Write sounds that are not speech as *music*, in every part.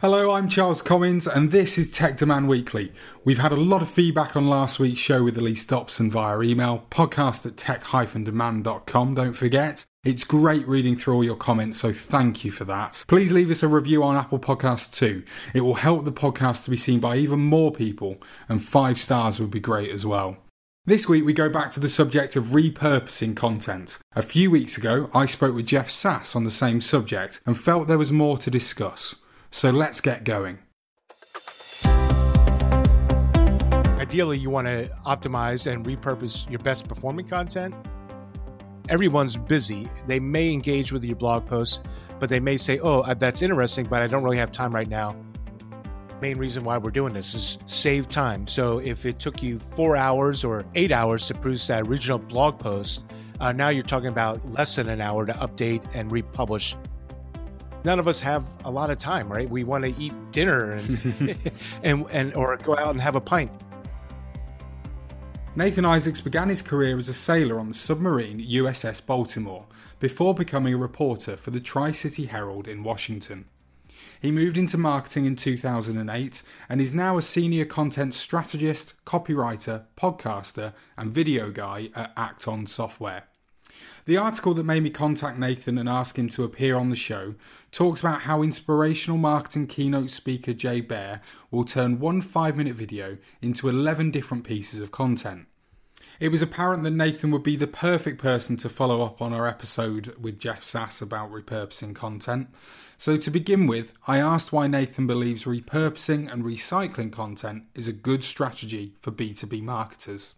Hello, I'm Charles Collins, and this is Tech Demand Weekly. We've had a lot of feedback on last week's show with Elise Dobson via email, podcast at tech-demand.com, don't forget. It's great reading through all your comments, so thank you for that. Please leave us a review on Apple Podcasts too. It will help the podcast to be seen by even more people, and five stars would be great as well. This week we go back to the subject of repurposing content. A few weeks ago, I spoke with Jeff Sass on the same subject and felt there was more to discuss. So let's get going. Ideally, you want to optimize and repurpose your best performing content. Everyone's busy. They may engage with your blog posts, but they may say, Oh, uh, that's interesting, but I don't really have time right now. Main reason why we're doing this is save time. So if it took you four hours or eight hours to produce that original blog post, uh, now you're talking about less than an hour to update and republish none of us have a lot of time, right? We want to eat dinner and *laughs* and and or go out and have a pint. Nathan Isaacs began his career as a sailor on the submarine USS Baltimore before becoming a reporter for the Tri City Herald in Washington. He moved into marketing in 2008 and is now a senior content strategist, copywriter, podcaster, and video guy at Act-On Software. The article that made me contact Nathan and ask him to appear on the show talks about how inspirational marketing keynote speaker Jay Baer will turn one five minute video into 11 different pieces of content. It was apparent that Nathan would be the perfect person to follow up on our episode with Jeff Sass about repurposing content. So, to begin with, I asked why Nathan believes repurposing and recycling content is a good strategy for B2B marketers.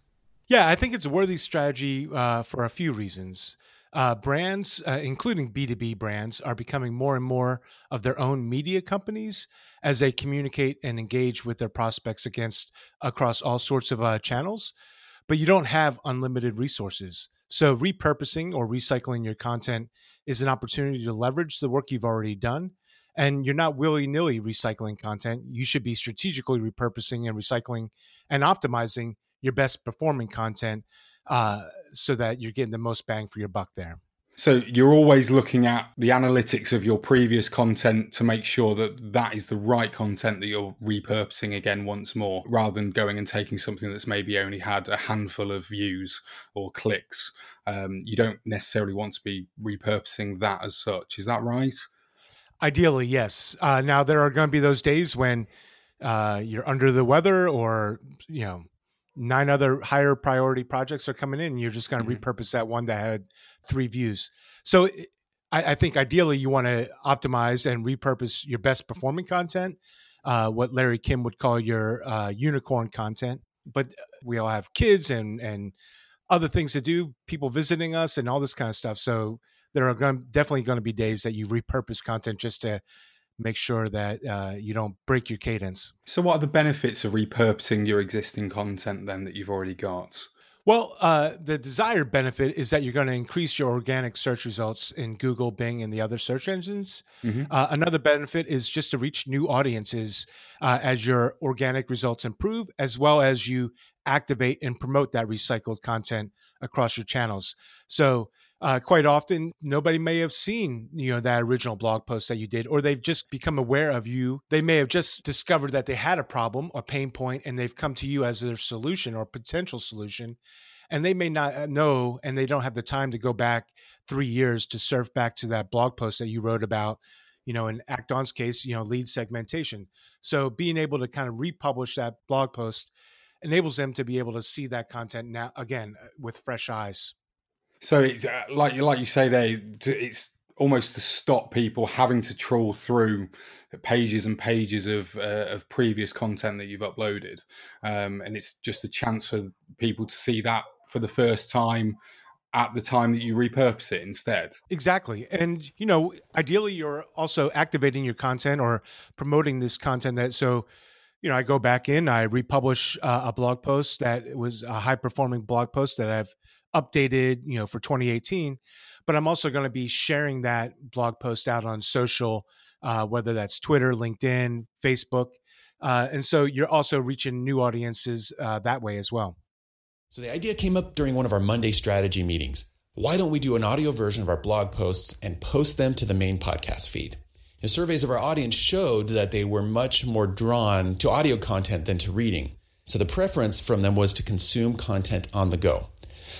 Yeah, I think it's a worthy strategy uh, for a few reasons. Uh, brands, uh, including B2B brands, are becoming more and more of their own media companies as they communicate and engage with their prospects against across all sorts of uh, channels. But you don't have unlimited resources. So, repurposing or recycling your content is an opportunity to leverage the work you've already done. And you're not willy nilly recycling content. You should be strategically repurposing and recycling and optimizing your best performing content uh, so that you're getting the most bang for your buck there. So you're always looking at the analytics of your previous content to make sure that that is the right content that you're repurposing again once more, rather than going and taking something that's maybe only had a handful of views or clicks. Um, you don't necessarily want to be repurposing that as such. Is that right? Ideally, yes. Uh, now there are going to be those days when uh, you're under the weather, or you know nine other higher priority projects are coming in. You're just going to mm-hmm. repurpose that one that had three views. So I, I think ideally you want to optimize and repurpose your best performing content, uh, what Larry Kim would call your uh, unicorn content. But uh, we all have kids and and other things to do, people visiting us, and all this kind of stuff. So there are going definitely going to be days that you repurpose content just to make sure that uh, you don't break your cadence. So, what are the benefits of repurposing your existing content then that you've already got? Well, uh, the desired benefit is that you're going to increase your organic search results in Google, Bing, and the other search engines. Mm-hmm. Uh, another benefit is just to reach new audiences uh, as your organic results improve, as well as you activate and promote that recycled content across your channels. So, uh, quite often nobody may have seen you know that original blog post that you did or they've just become aware of you. They may have just discovered that they had a problem or pain point and they've come to you as their solution or potential solution and they may not uh, know and they don't have the time to go back three years to surf back to that blog post that you wrote about you know in Act-On's case you know lead segmentation. So being able to kind of republish that blog post enables them to be able to see that content now again uh, with fresh eyes so it's uh, like like you say there, it's almost to stop people having to trawl through pages and pages of uh, of previous content that you've uploaded, um, and it's just a chance for people to see that for the first time at the time that you repurpose it instead. Exactly. And you know, ideally you're also activating your content or promoting this content that so you know, I go back in, I republish uh, a blog post that was a high performing blog post that I've updated, you know, for 2018. But I'm also going to be sharing that blog post out on social, uh, whether that's Twitter, LinkedIn, Facebook. Uh, and so you're also reaching new audiences uh, that way as well. So the idea came up during one of our Monday strategy meetings. Why don't we do an audio version of our blog posts and post them to the main podcast feed? The surveys of our audience showed that they were much more drawn to audio content than to reading. So the preference from them was to consume content on the go.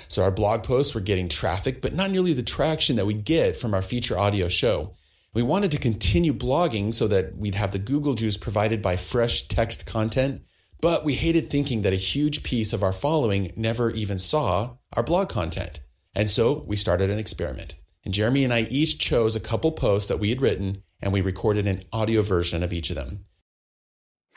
So our blog posts were getting traffic, but not nearly the traction that we get from our feature audio show. We wanted to continue blogging so that we'd have the Google juice provided by fresh text content, but we hated thinking that a huge piece of our following never even saw our blog content. And so we started an experiment. And Jeremy and I each chose a couple posts that we had written and we recorded an audio version of each of them.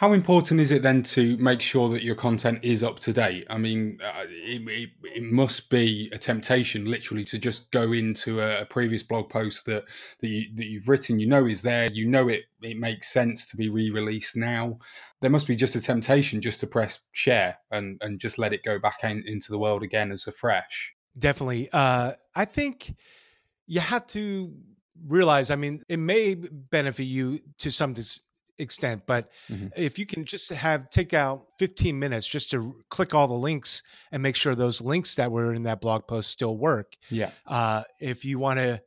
How important is it then to make sure that your content is up to date? I mean, uh, it, it, it, must be a temptation, literally, to just go into a, previous blog post that that, you, that you've written. You know is there. You know it. It makes sense to be re-released now. There must be just a temptation just to press share and and just let it go back in, into the world again as a fresh. Definitely. Uh, I think you have to realize. I mean, it may benefit you to some extent but mm-hmm. if you can just have take out 15 minutes just to click all the links and make sure those links that were in that blog post still work yeah uh, if you want to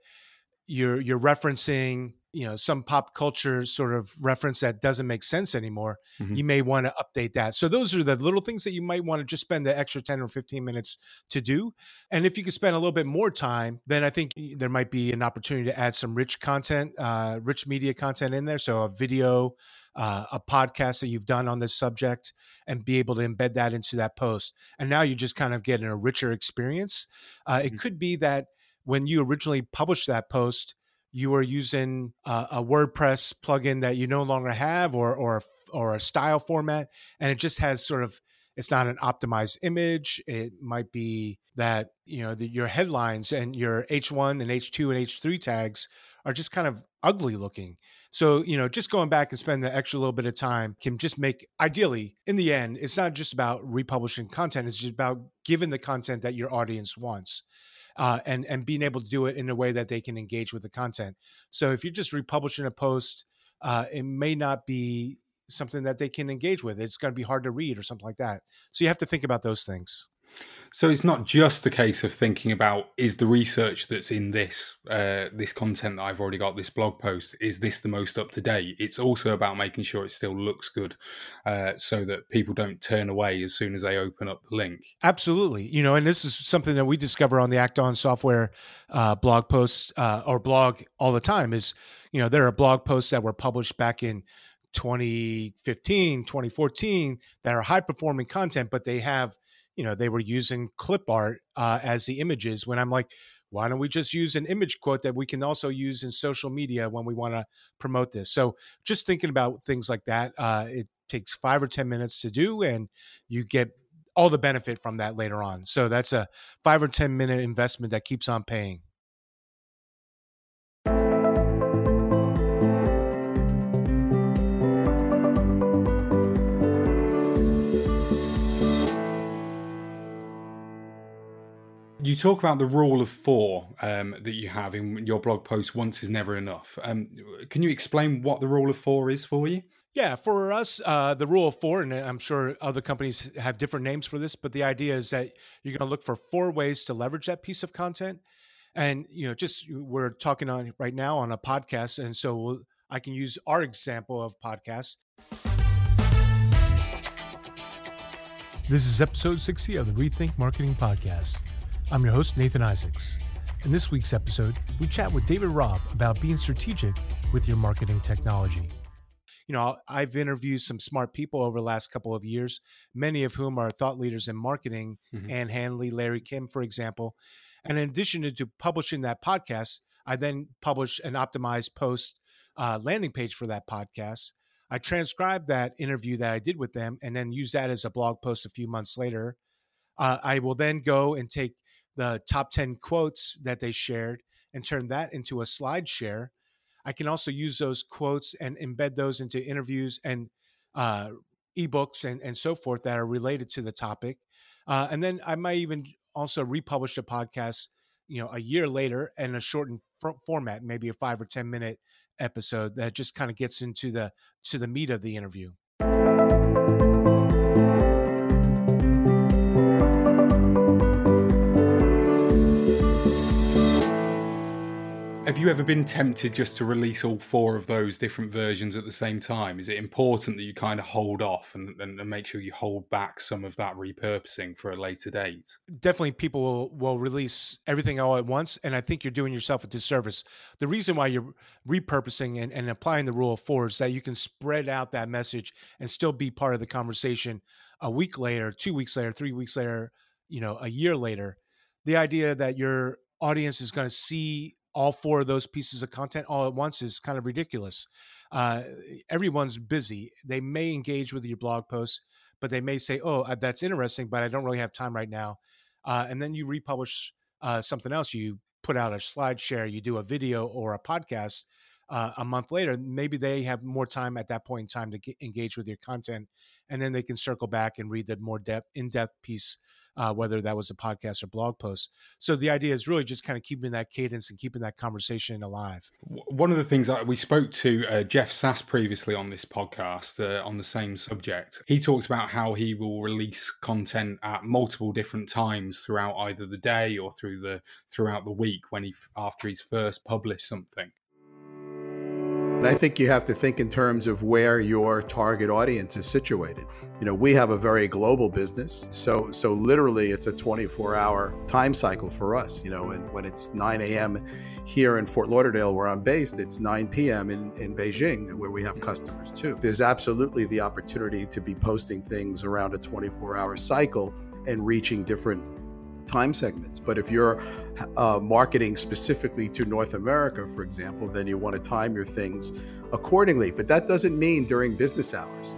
you're you're referencing you know some pop culture sort of reference that doesn't make sense anymore mm-hmm. you may want to update that. So those are the little things that you might want to just spend the extra 10 or 15 minutes to do. And if you could spend a little bit more time then i think there might be an opportunity to add some rich content uh, rich media content in there. So a video uh, a podcast that you've done on this subject and be able to embed that into that post. And now you just kind of get a richer experience. Uh, it mm-hmm. could be that when you originally published that post you are using a, a WordPress plugin that you no longer have or or or a style format, and it just has sort of it's not an optimized image. It might be that you know the, your headlines and your H1 and H2 and H3 tags are just kind of ugly looking. So, you know, just going back and spend the extra little bit of time can just make ideally in the end, it's not just about republishing content, it's just about giving the content that your audience wants uh, and and being able to do it in a way that they can engage with the content. So if you're just republishing a post, uh, it may not be something that they can engage with. It's going to be hard to read or something like that. So you have to think about those things. So it's not just the case of thinking about is the research that's in this uh, this content that I've already got this blog post is this the most up to date? It's also about making sure it still looks good, uh, so that people don't turn away as soon as they open up the link. Absolutely, you know, and this is something that we discover on the Act On software uh, blog posts uh, or blog all the time. Is you know there are blog posts that were published back in 2015 2014 that are high performing content but they have you know they were using clip art uh, as the images when i'm like why don't we just use an image quote that we can also use in social media when we want to promote this? So just thinking about things like that uh, it takes five or ten minutes to do and you get all the benefit from that later on. So that's a five or ten minute investment that keeps on paying You talk about the rule of four um, that you have in your blog post. Once is never enough. Um, can you explain what the rule of four is for you? Yeah, for us, uh, the rule of four, and I'm sure other companies have different names for this, but the idea is that you're going to look for four ways to leverage that piece of content. And you know, just we're talking on right now on a podcast, and so we'll, I can use our example of podcast. This is episode 60 of the Rethink Marketing Podcast. I'm your host, Nathan Isaacs. In this week's episode, we chat with David Robb about being strategic with your marketing technology. You know, I've interviewed some smart people over the last couple of years, many of whom are thought leaders in marketing, mm-hmm. Ann Handley, Larry Kim, for example. And in addition to publishing that podcast, I then publish an optimized post uh, landing page for that podcast. I transcribe that interview that I did with them and then use that as a blog post a few months later. Uh, I will then go and take the top 10 quotes that they shared and turn that into a slide share. I can also use those quotes and embed those into interviews and uh, ebooks and, and so forth that are related to the topic. Uh, and then I might even also republish a podcast, you know, a year later in a shortened f- format, maybe a five or 10 minute episode that just kind of gets into the to the meat of the interview. Have you ever been tempted just to release all four of those different versions at the same time? Is it important that you kind of hold off and, and, and make sure you hold back some of that repurposing for a later date? Definitely, people will, will release everything all at once, and I think you're doing yourself a disservice. The reason why you're repurposing and, and applying the rule of four is that you can spread out that message and still be part of the conversation a week later, two weeks later, three weeks later, you know, a year later. The idea that your audience is going to see all four of those pieces of content all at once is kind of ridiculous. Uh, everyone's busy. They may engage with your blog posts, but they may say, "Oh, uh, that's interesting, but I don't really have time right now." Uh, and then you republish uh, something else. You put out a slide share, you do a video or a podcast. Uh, a month later, maybe they have more time at that point in time to get, engage with your content, and then they can circle back and read the more depth, in-depth piece uh, whether that was a podcast or blog post. So the idea is really just kind of keeping that cadence and keeping that conversation alive. One of the things that we spoke to uh, Jeff Sass previously on this podcast uh, on the same subject. He talks about how he will release content at multiple different times throughout either the day or through the throughout the week when he after he's first published something. And I think you have to think in terms of where your target audience is situated. You know, we have a very global business, so so literally it's a 24-hour time cycle for us. You know, and when it's 9 a.m. here in Fort Lauderdale, where I'm based, it's 9 p.m. in in Beijing, where we have customers too. There's absolutely the opportunity to be posting things around a 24-hour cycle and reaching different time segments. But if you're uh, marketing specifically to North America, for example, then you want to time your things accordingly. But that doesn't mean during business hours.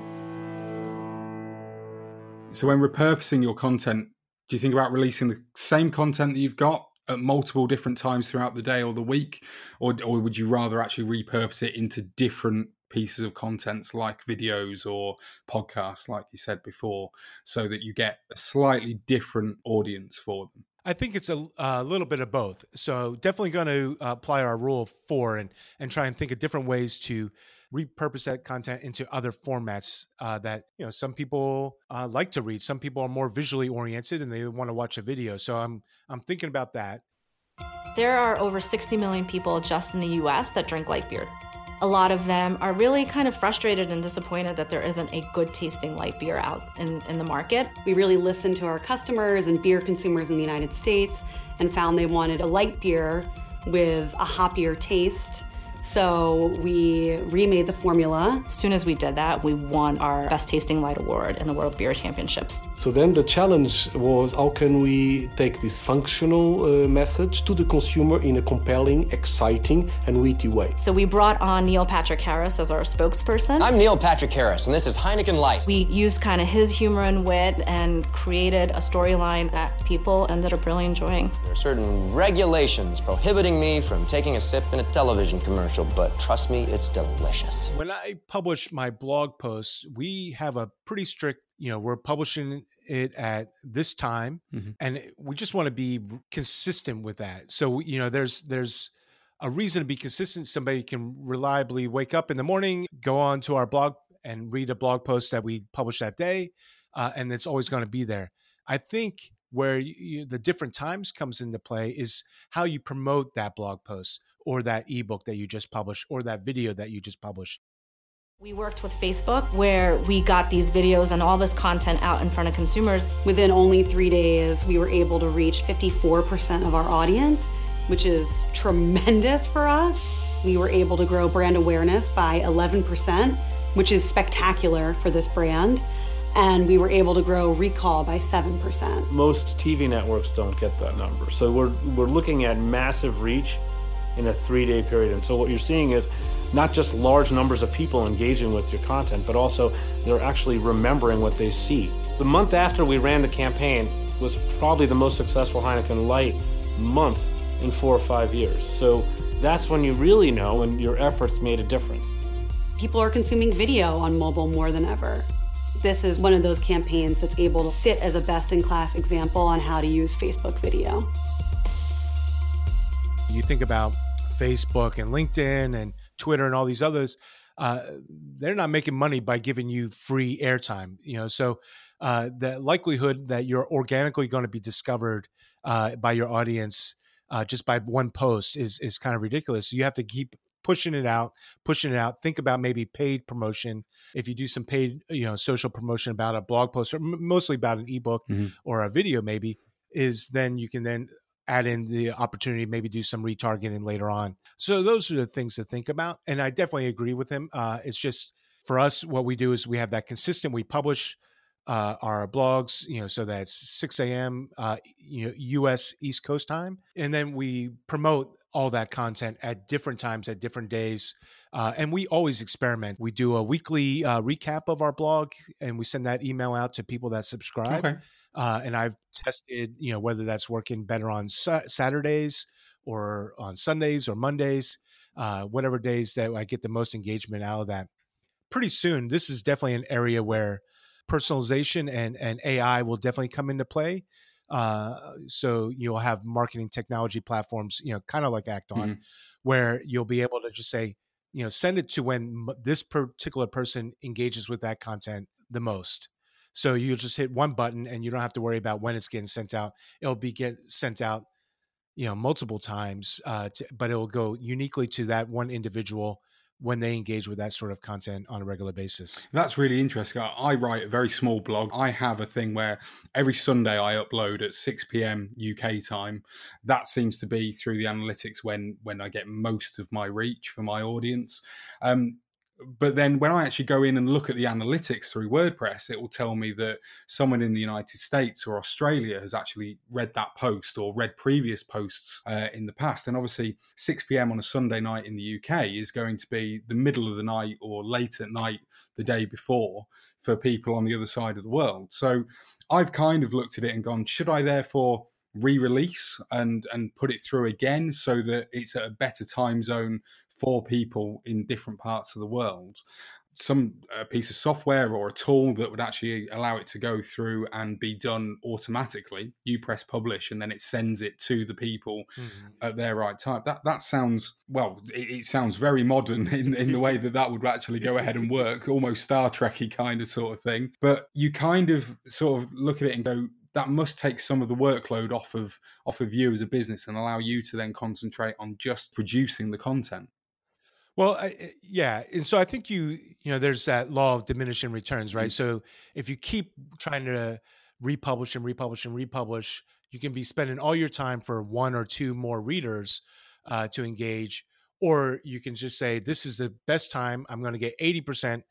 So, when repurposing your content, do you think about releasing the same content that you've got at multiple different times throughout the day or the week? Or, or would you rather actually repurpose it into different pieces of contents like videos or podcasts, like you said before, so that you get a slightly different audience for them? I think it's a, a little bit of both. So definitely going to apply our rule of four and and try and think of different ways to repurpose that content into other formats uh, that you know some people uh, like to read. Some people are more visually oriented and they want to watch a video. So I'm I'm thinking about that. There are over 60 million people just in the U.S. that drink light beer a lot of them are really kind of frustrated and disappointed that there isn't a good tasting light beer out in, in the market. We really listened to our customers and beer consumers in the United States and found they wanted a light beer with a hoppier taste so we remade the formula. As soon as we did that, we won our Best Tasting Light Award in the World Beer Championships. So then the challenge was how can we take this functional uh, message to the consumer in a compelling, exciting, and witty way? So we brought on Neil Patrick Harris as our spokesperson. I'm Neil Patrick Harris, and this is Heineken Light. We used kind of his humor and wit and created a storyline that people ended up really enjoying. There are certain regulations prohibiting me from taking a sip in a television commercial commercial, but trust me, it's delicious. When I publish my blog posts, we have a pretty strict, you know, we're publishing it at this time mm-hmm. and we just want to be consistent with that. So, you know, there's there's a reason to be consistent. Somebody can reliably wake up in the morning, go on to our blog and read a blog post that we publish that day, uh, and it's always going to be there. I think where you, the different times comes into play is how you promote that blog post or that ebook that you just published or that video that you just published. We worked with Facebook where we got these videos and all this content out in front of consumers. Within only three days, we were able to reach 54% of our audience, which is tremendous for us. We were able to grow brand awareness by 11%, which is spectacular for this brand and we were able to grow recall by 7%. Most TV networks don't get that number. So we're, we're looking at massive reach in a three day period. And so what you're seeing is not just large numbers of people engaging with your content, but also they're actually remembering what they see. The month after we ran the campaign was probably the most successful Heineken Light month in four or five years. So that's when you really know and your efforts made a difference. People are consuming video on mobile more than ever. This is one of those campaigns that's able to sit as a best in class example on how to use Facebook video. You think about Facebook and LinkedIn and Twitter and all these others, uh, they're not making money by giving you free airtime. You know, so uh, the likelihood that you're organically going to be discovered uh, by your audience uh, just by one post is is kind of ridiculous. You have to keep pushing it out, pushing it out. Think about maybe paid promotion. If you do some paid, you know, social promotion about a blog post or mostly about an ebook mm-hmm. or a video, maybe is then you can then add in the opportunity maybe do some retargeting later on. So those are the things to think about. And I definitely agree with him. Uh, it's just for us, what we do is we have that consistent. We publish uh, our blogs, you know, so that's 6 a.m. Uh, you know, U.S. East Coast time, and then we promote all that content at different times at different days, uh, and we always experiment. We do a weekly uh, recap of our blog, and we send that email out to people that subscribe. Okay. Uh, and I've tested, you know, whether that's working better on sa- Saturdays or on Sundays or Mondays, uh, whatever days that I get the most engagement out of that. Pretty soon, this is definitely an area where personalization and and AI will definitely come into play. Uh, so you'll have marketing technology platforms, you know, kind of like Act On, mm-hmm. where you'll be able to just say, you know, send it to when this particular person engages with that content the most. So you just hit one button and you don't have to worry about when it's getting sent out. It'll be get sent out, you know, multiple times, uh, to, but it will go uniquely to that one individual when they engage with that sort of content on a regular basis. That's really interesting. I write a very small blog. I have a thing where every Sunday I upload at 6 p.m. UK time. That seems to be through the analytics when when I get most of my reach for my audience. Um, but then when I actually go in and look at the analytics through WordPress, it will tell me that someone in the United States or Australia has actually read that post or read previous posts uh, in the past. And obviously, 6 p.m. on a Sunday night in the UK is going to be the middle of the night or late at night the day before for people on the other side of the world. So I've kind of looked at it and gone, should I therefore? re-release and and put it through again so that it's at a better time zone for people in different parts of the world some a piece of software or a tool that would actually allow it to go through and be done automatically. You press publish and then it sends it to the people mm-hmm. at their right time. That that sounds well it, it, sounds very modern *laughs* in, in the way that that would actually go ahead and work almost star trekky kind of sort of thing. But you kind of sort of look at it and go that must take some of the workload off of off of you as a business and allow you to then concentrate on just producing the content well, I, yeah, and so I think you you know there's that law of diminishing returns, right? Mm-hmm. So if you keep trying to republish and republish and republish, you can be spending all your time for one or two more readers uh, to engage, or you can just say this is the best time. I'm going to get eighty percent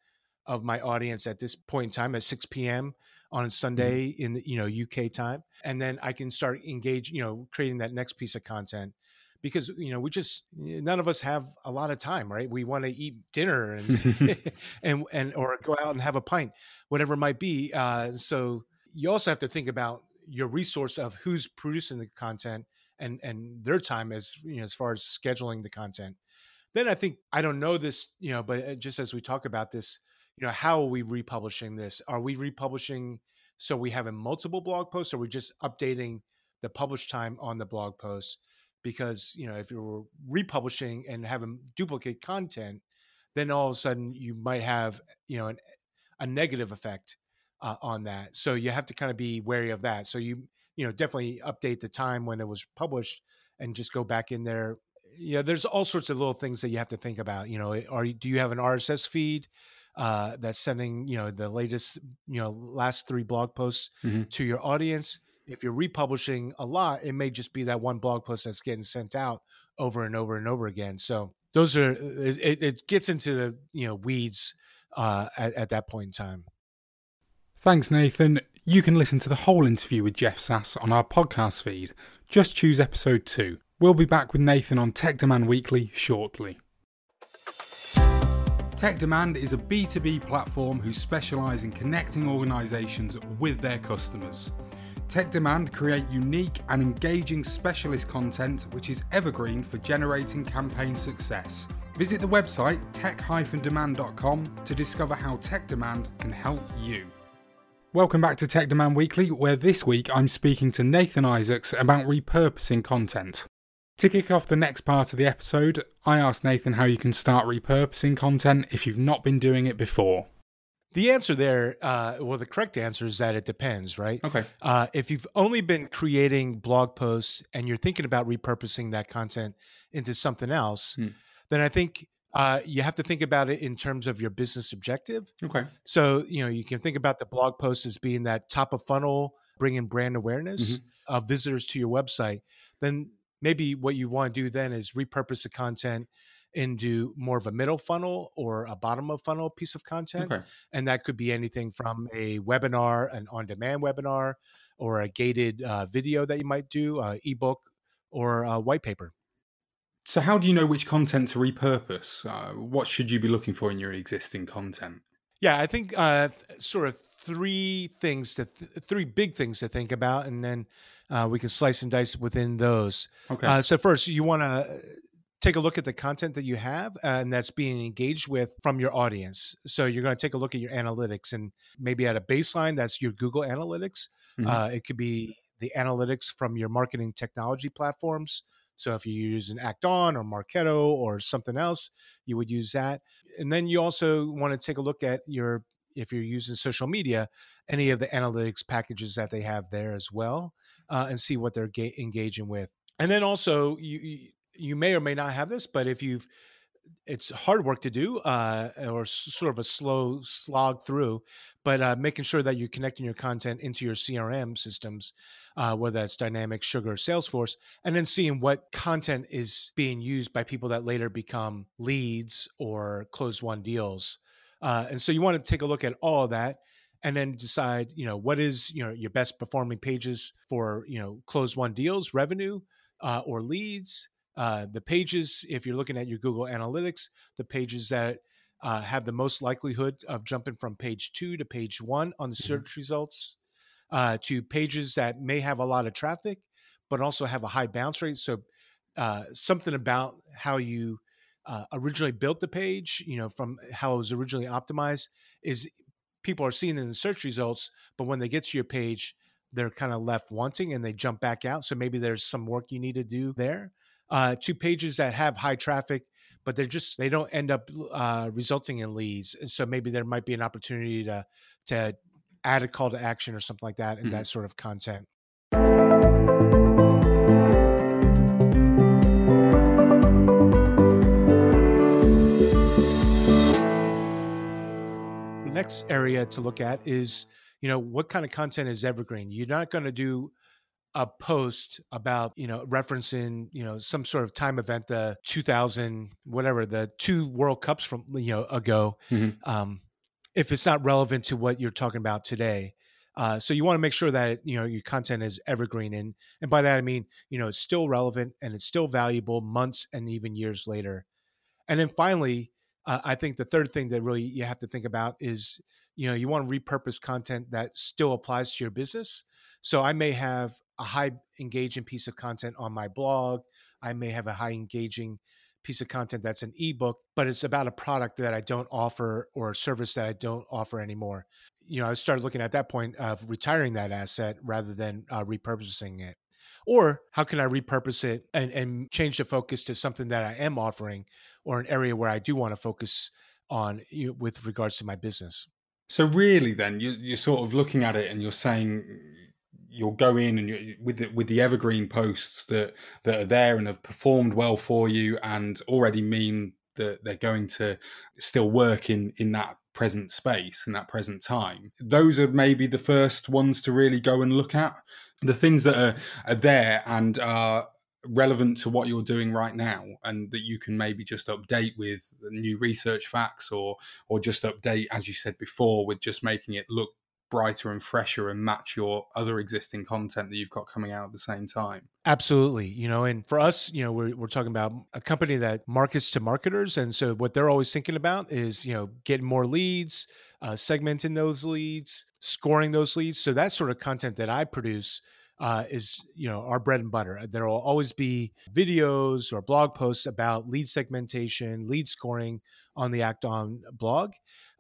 of my audience at this point in time at 6 p.m. on mm-hmm. Sunday mm-hmm. in you know UK time, and then I can start engage, you know, creating that next piece of content because you know we just none of us have a lot of time right? We want to eat dinner and *laughs* *laughs* and and or go out and have a pint whatever it might be uh, so you also have to think about your resource of who's producing the content and and their time as you know as far as scheduling the content. Then i think i don't know this you know but uh, just as we talk about this you know how are we republishing this? Are we republishing so we have a multiple blog posts or are we just updating the publish time on the blog post because you know if you're republishing and having duplicate content then all of a sudden you might have you know an, a negative effect uh, on that. So you have to kind of be wary of that. So you you know definitely update the time when it was published and just go back in there. Yeah there's all sorts of little things that you have to think about you know are you, do you have an rss feed uh, that's sending you know the latest you know last three blog posts mm-hmm. to your audience if you're republishing a lot, it may just be that one blog post that's getting sent out over and over and over again. So those are it, it gets into the you know weeds uh, at, at that point in time. Thanks, Nathan. You can listen to the whole interview with Jeff Sass on our podcast feed. Just choose episode two. We'll be back with Nathan on Tech Demand Weekly shortly. Tech Demand is a B2B platform who specialise in connecting organisations with their customers. Tech Demand create unique and engaging specialist content which is evergreen for generating campaign success. Visit the website tech-demand.com to discover how Tech Demand can help you. Welcome back to Tech Demand Weekly, where this week I'm speaking to Nathan Isaacs about repurposing content. To kick off the next part of the episode, I asked Nathan how you can start repurposing content if you've not been doing it before. The answer there, uh, well, the correct answer is that it depends, right? Okay. Uh, if you've only been creating blog posts and you're thinking about repurposing that content into something else, Hmm. then I think uh, you have to think about it in terms of your business objective. Okay. So, you know, you can think about the blog post as being that top of funnel, bringing brand awareness Mm-hmm. of visitors to your website. Then maybe what you want to do then is repurpose the content into more of a middle funnel or a bottom of funnel piece of content. Okay. And that could be anything from a webinar, an on demand webinar, or a gated uh, video that you might do, uh, ebook, or a white paper. So, how do you know which content to repurpose? Uh, what should you be looking for in your existing content? Yeah, I think uh, th- sort of three things to th- three big things to think about, and then uh, we can slice and dice within those. Okay. Uh, so first, you want to take a look at the content that you have uh, and that's being engaged with from your audience. So you're going to take a look at your analytics, and maybe at a baseline, that's your Google Analytics. Mhm. Uh, it could be the analytics from your marketing technology platforms. So if you use an Act-On or Marketo or something else, you would use that. And then you also want to take a look at your if you're using social media, any of the analytics packages that they have there as well, uh, and see what they're ga- engaging with. And then also you you- you may or may not have this, but if you've it's hard work to do uh, or sort of a slow slog through but uh, making sure that you're connecting your content into your crm systems uh, whether that's dynamic sugar or salesforce and then seeing what content is being used by people that later become leads or closed won deals uh, and so you want to take a look at all of that and then decide you know what is you know your best performing pages for you know closed won deals revenue uh, or leads uh, the pages, if you're looking at your Google Analytics, the pages that uh, have the most likelihood of jumping from page two to page one on the search results, uh, to pages that may have a lot of traffic, but also have a high bounce rate. So, uh, something about how you uh, originally built the page, you know, from how it was originally optimized, is people are seeing in the search results, but when they get to your page, they're kind of left wanting and they jump back out. So maybe there's some work you need to do there uh, to pages that have high traffic, but they're just they don't end up uh, resulting in leads. And so maybe there might be an opportunity to to add a call to action or something like that in Mhm. that sort of content. The next area to look at is, you know, what kind of content is evergreen? You're not going to do a post about you know referencing you know some sort of time event the 2000 whatever the two world cups from you know ago. Mhm. um if it's not relevant to what you're talking about today. Uh, so you want to make sure that you know your content is evergreen and and by that i mean you know it's still relevant and it's still valuable months and even years later. And then finally uh, i think the third thing that really you have to think about is you know you want to repurpose content that still applies to your business so I may have a high engaging piece of content on my blog. I may have a high engaging piece of content that's an ebook, but it's about a product that I don't offer or a service that I don't offer anymore. You know, I started looking at that point of retiring that asset rather than uh, repurposing it. Or how can I repurpose it and, and change the focus to something that I am offering or an area where I do want to focus on you know, with regards to my business? So really, then you, you're sort of looking at it and you're saying you'll go in and you, with the, with the evergreen posts that that are there and have performed well for you and already mean that they're going to still work in in that present space in that present time. Those are maybe the first ones to really go and look at the things that are, are there and are relevant to what you're doing right now and that you can maybe just update with new research facts or or just update as you said before with just making it look brighter and fresher and match your other existing content that you've got coming out at the same time Absolutely. You know, and for us, you know, we're, we're talking about a company that markets to marketers. And so what they're always thinking about is, you know, getting more leads, uh, segmenting those leads, scoring those leads. So that sort of content that I produce uh, is, you know, our bread and butter. There will always be videos or blog posts about lead segmentation, lead scoring on the Act On blog.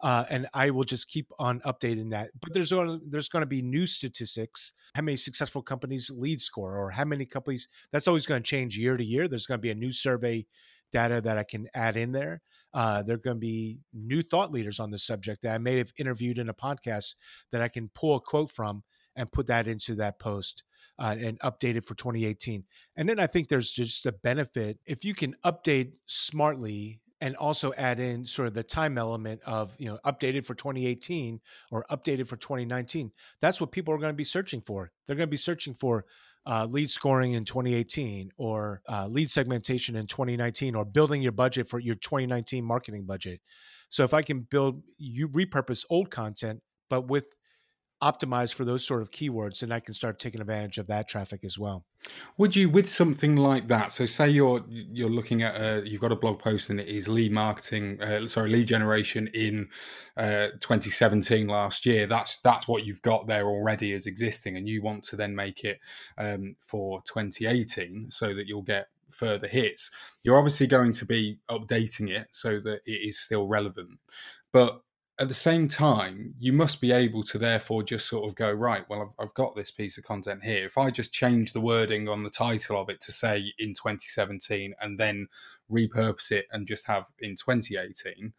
Uh, and I will just keep on updating that. But there's going to, there's going to be new statistics. How many successful companies lead score, or how many companies? That's always going to change year to year. There's going to be a new survey data that I can add in there. Uh, there are going to be new thought leaders on the subject that I may have interviewed in a podcast that I can pull a quote from and put that into that post uh, and update it for 2018. And then I think there's just a benefit if you can update smartly and also add in sort of the time element of you know updated for 2018 or updated for 2019 that's what people are going to be searching for. They're going to be searching for uh, lead scoring in 2018 or uh, lead segmentation in 2019 or building your budget for your 2019 marketing budget. So if i can build you repurpose old content but with optimized for those sort of keywords and i can start taking advantage of that traffic as well. Would you with something like that so say you're you're looking at a, you've got a blog post and it is lead marketing uh, sorry lead generation in uh, 2017 last year that's that's what you've got there already as existing and you want to then make it um, for 2018 so that you'll get further hits. You're obviously going to be updating it so that it is still relevant. But at the same time, you must be able to therefore just sort of go, right, well, I've, I've, got this piece of content here. If I just change the wording on the title of it to say in 2017 and then repurpose it and just have in 2018,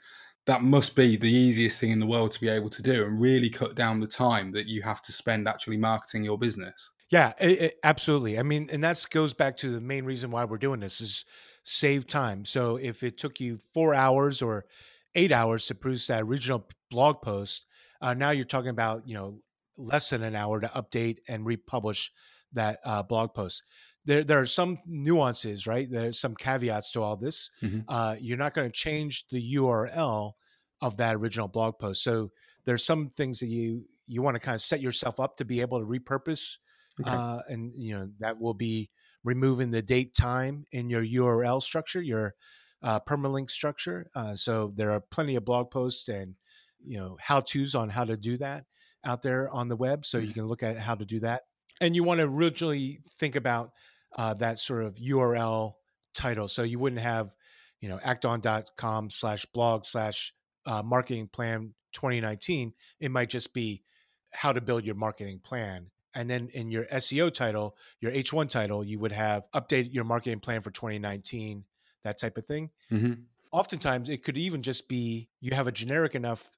that must be the easiest thing in the world to be able to do and really cut down the time that you have to spend actually marketing your business. Yeah, it, it, absolutely. I mean, and that goes back to the main reason why we're doing this is save time. So if it took you four hours or eight hours to produce that original blog post. Uh, now you're talking about you know less than an hour to update and republish that uh, blog post. There, there are some nuances, right? There's some caveats to all this. Mm-hmm. Uh, you're not going to change the URL of that original blog post. So there's some things that you you want to kind of set yourself up to be able to repurpose, okay. uh, and you know that will be removing the date time in your URL structure, your uh, permalink structure. Uh, so there are plenty of blog posts and you know how tos on how to do that out there on the web. So you mm-hmm. can look at how to do that, and you want to originally think about uh, that sort of URL title. So you wouldn't have you know act-on.com slash blog slash uh, marketing plan 2019. It might just be how to build your marketing plan and then in your SEO title, your H1 title, you would have updated your marketing plan for 2019 that type of thing. Mm-hmm. Oftentimes, it could even just be you have a generic enough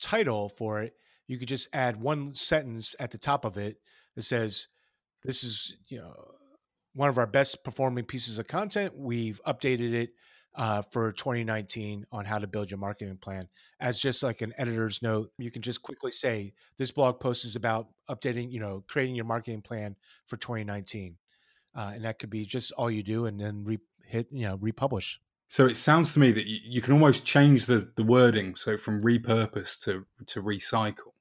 title for it. You could just add one sentence at the top of it that says, "This is you know one of our best performing pieces of content. We've updated it uh, for 2019 on how to build your marketing plan. As just like an editor's note, you can just quickly say this blog post is about updating, you know, creating your marketing plan for 2019, uh, and that could be just all you do, and then re- hit you know republish. So it sounds to me that you, you can almost change the the wording, so from repurpose to to recycle.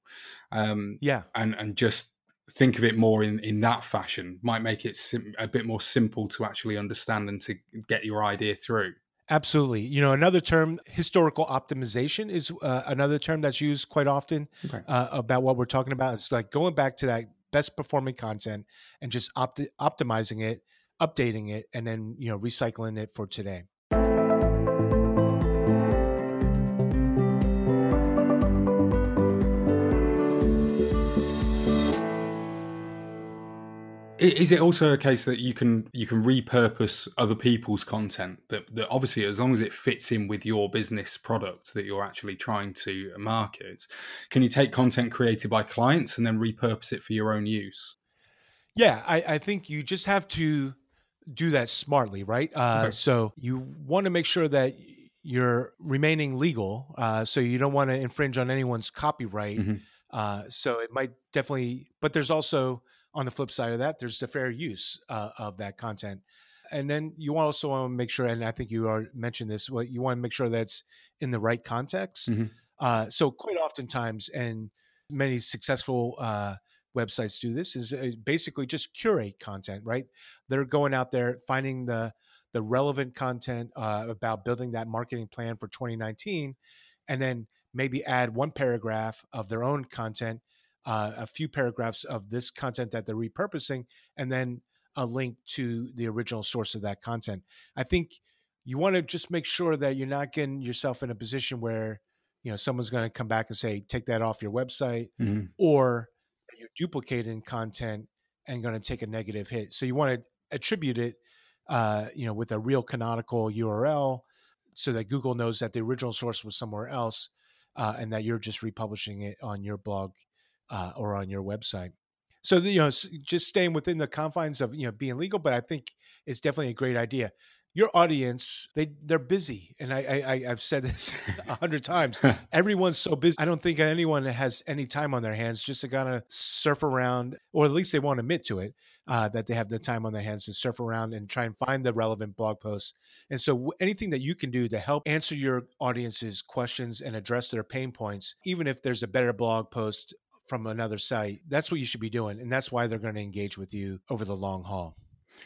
Um, yeah, and and just think of it more in in that fashion might make it sim- a bit more simple to actually understand and to get your idea through. Absolutely. You know, another term, historical optimization, is uh, another term that's used quite often okay. uh, about what we're talking about. It's like going back to that best performing content and just opt- optimizing it updating it and then you know recycling it for today. Is it also a case that you can you can repurpose other people's content that, that obviously as long as it fits in with your business product that you're actually trying to market can you take content created by clients and then repurpose it for your own use? Yeah i, I think you just have to do that smartly, right? Uh, okay. So you want to make sure that you're remaining legal. Uh, so you don't want to infringe on anyone's copyright. Mm-hmm. Uh, so it might definitely, but there's also on the flip side of that, there's the fair use uh, of that content. And then you also want to make sure, and I think you are mentioned this, well, you want to make sure that's in the right context. Mm-hmm. Uh, so quite oftentimes, and many successful uh, websites do this is uh, basically just curate content right they're going out there finding the the relevant content uh, about building that marketing plan for 2019 and then maybe add one paragraph of their own content uh, a few paragraphs of this content that they're repurposing and then a link to the original source of that content i think you want to just make sure that you're not getting yourself in a position where you know someone's going to come back and say take that off your website mm-hmm. or you're duplicating content and going to take a negative hit. So you want to attribute it uh, you know, with a real canonical URL, so that Google knows that the original source was somewhere else, uh, and that you're just republishing it on your blog uh, or on your website. So you know, just staying within the confines of you know being legal, but I think it's definitely a great idea your audience they they're busy and i i i've said this *laughs* a hundred times. *laughs* Everyone's so busy. I don't think anyone has any time on their hands just to kind of surf around or at least they won't admit to it uh, that they have the time on their hands to surf around and try and find the relevant blog posts. And so anything that you can do to help answer your audience's questions and address their pain points even if there's a better blog post from another site that's what you should be doing and that's why they're going to engage with you over the long haul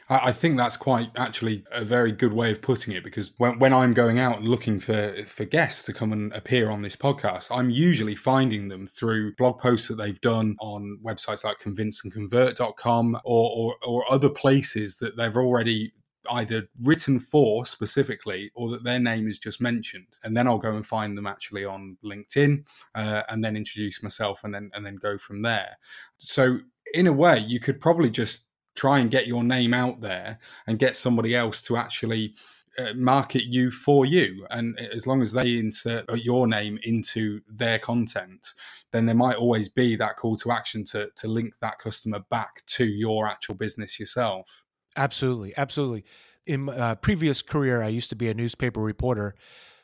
I think that's quite actually a very good way of putting it because when, when I'm going out and looking for, for guests to come and appear on this podcast, I'm usually finding them through blog posts that they've done on websites like convinceandconvert.com or, or, or other places that they've already either written for specifically or that their name is just mentioned. And then i'll go and find them actually on linkedin uh, and then introduce myself and then and then go from there. So in a way you could probably just try and get your name out there and get somebody else to actually uh, market you for you. And as long as they insert your name into their content, then there might always be that call to action to, to link that customer back to your actual business yourself. Absolutely. Absolutely. In my uh, previous career, I used to be a newspaper reporter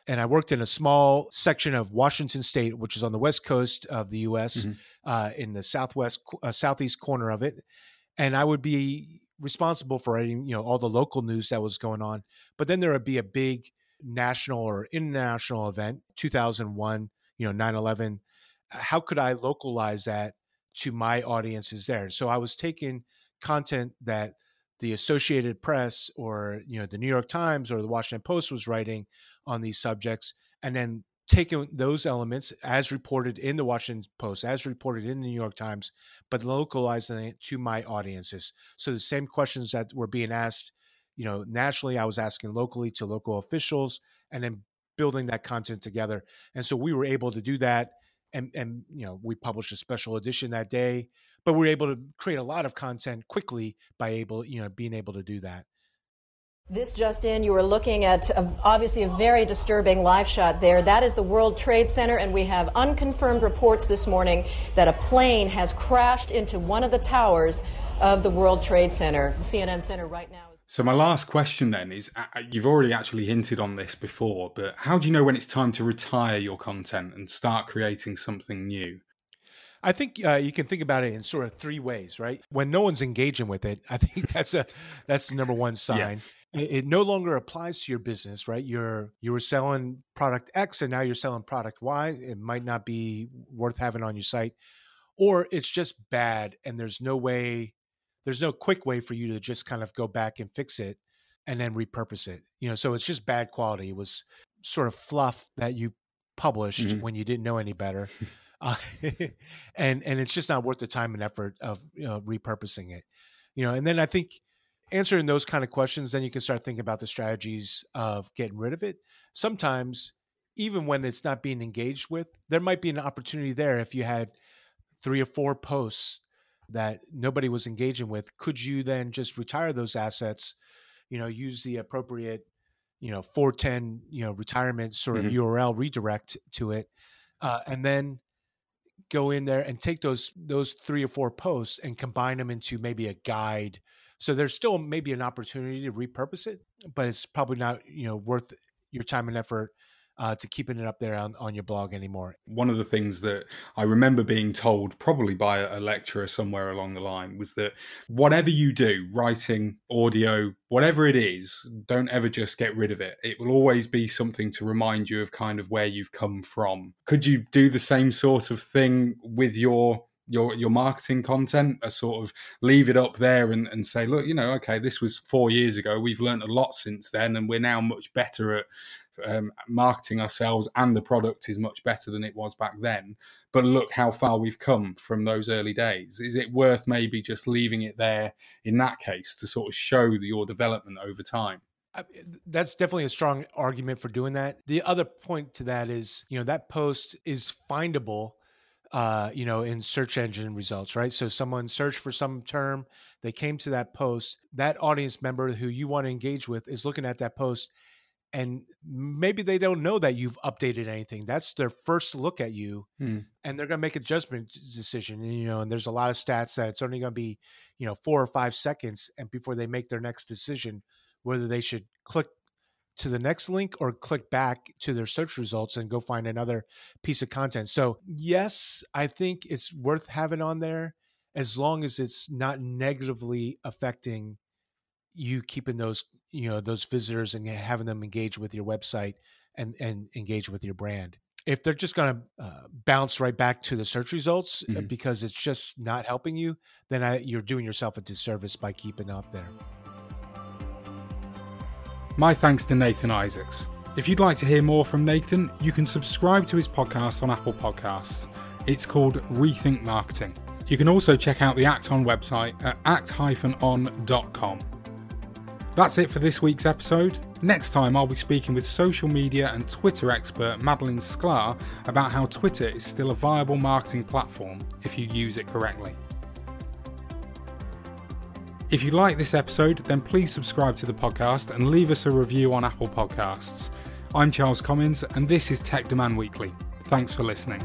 and I worked in a small section of Washington State, which is on the west coast of the U.S., mm-hmm. uh, in the southwest, uh, southeast corner of it and I would be responsible for writing, you know, all the local news that was going on. But then there would be a big national or international event, 2001, you know, 9/11. Uh, how could I localize that to my audiences there? So I was taking content that the Associated Press or you know the New York Times or the Washington Post was writing on these subjects, and then taking those elements as reported in the Washington Post, as reported in the New York Times, but localizing it to my audiences. So the same questions that were being asked, you know, nationally, I was asking locally to local officials, and then building that content together. And so we were able to do that. And, and you know we published a special edition that day but we were able to create a lot of content quickly by able you know being able to do that this just in, you were looking at a, obviously a very disturbing live shot there. That is the World Trade Center, and we have unconfirmed reports this morning that a plane has crashed into one of the towers of the World Trade Center. The CNN Center right now. So my last question then is: uh, uh, You've already actually hinted on this before, but how do you know when it's time to retire your content and start creating something new? I think uh, you can think about it in sort of three ways, right? When no one's engaging with it, I think *laughs* that's a that's the number one sign. Yeah it no longer applies to your business right? You're you were selling product x and now you're selling product y. It might not be worth having on your site or it's just bad and there's no way there's no quick way for you to just kind of go back and fix it and then repurpose it you know? So it's just bad quality. It was sort of fluff that you published mm-hmm. when you didn't know any better *laughs* uh, *laughs* and and it's just not worth the time and effort of you know repurposing it you know? And then i think answering those kind of questions, then you can start thinking about the strategies of getting rid of it. Sometimes, even when it's not being engaged with, there might be an opportunity there if you had three or four posts that nobody was engaging with. Could you then just retire those assets? You know, use the appropriate, you know, 410, you know, retirement sort of mm-hmm. URL redirect to it, uh, and then go in there and take those those three or four posts and combine them into maybe a guide so there's still maybe an opportunity to repurpose it, but it's probably not you know worth your time and effort uh, to keeping it up there on, on your blog anymore. One of the things that I remember being told, probably by a lecturer somewhere along the line, was that whatever you do, writing, audio, whatever it is, don't ever just get rid of it. It will always be something to remind you of kind of where you've come from. Could you do the same sort of thing with your your your marketing content a sort of leave it up there and, and say look you know okay this was four years ago. We've learned a lot since then and we're now much better at um, marketing ourselves and the product is much better than it was back then. But look how far we've come from those early days. Is it worth maybe just leaving it there in that case to sort of show your development over time? That's definitely a strong argument for doing that. The other point to that is you know that post is findable uh, you know, in search engine results, right? So someone searched for some term, they came to that post. That audience member who you want to engage with is looking at that post, and maybe they don't know that you've updated anything. That's their first look at you, Hmm. and they're going to make a judgment decision. And, you know, and there's a lot of stats that it's only going to be, you know, four or five seconds, and before they make their next decision, whether they should click to the next link or click back to their search results and go find another piece of content. So, yes, I think it's worth having on there as long as it's not negatively affecting you keeping those, you know, those visitors and having them engage with your website and and engage with your brand. If they're just going to uh, bounce right back to the search results uh, Mhm. because it's just not helping you, then I, you're doing yourself a disservice by keeping up there. My thanks to Nathan Isaacs. If you'd like to hear more from Nathan, you can subscribe to his podcast on Apple Podcasts. It's called Rethink Marketing. You can also check out the Act-On website at act-on.com. That's it for this week's episode. Next time, I'll be speaking with social media and Twitter expert Madalyn Sklar about how Twitter is still a viable marketing platform if you use it correctly. If you like this episode, then please subscribe to the podcast and leave us a review on Apple Podcasts. I'm Charles Commins, and this is Tech Demand Weekly. Thanks for listening.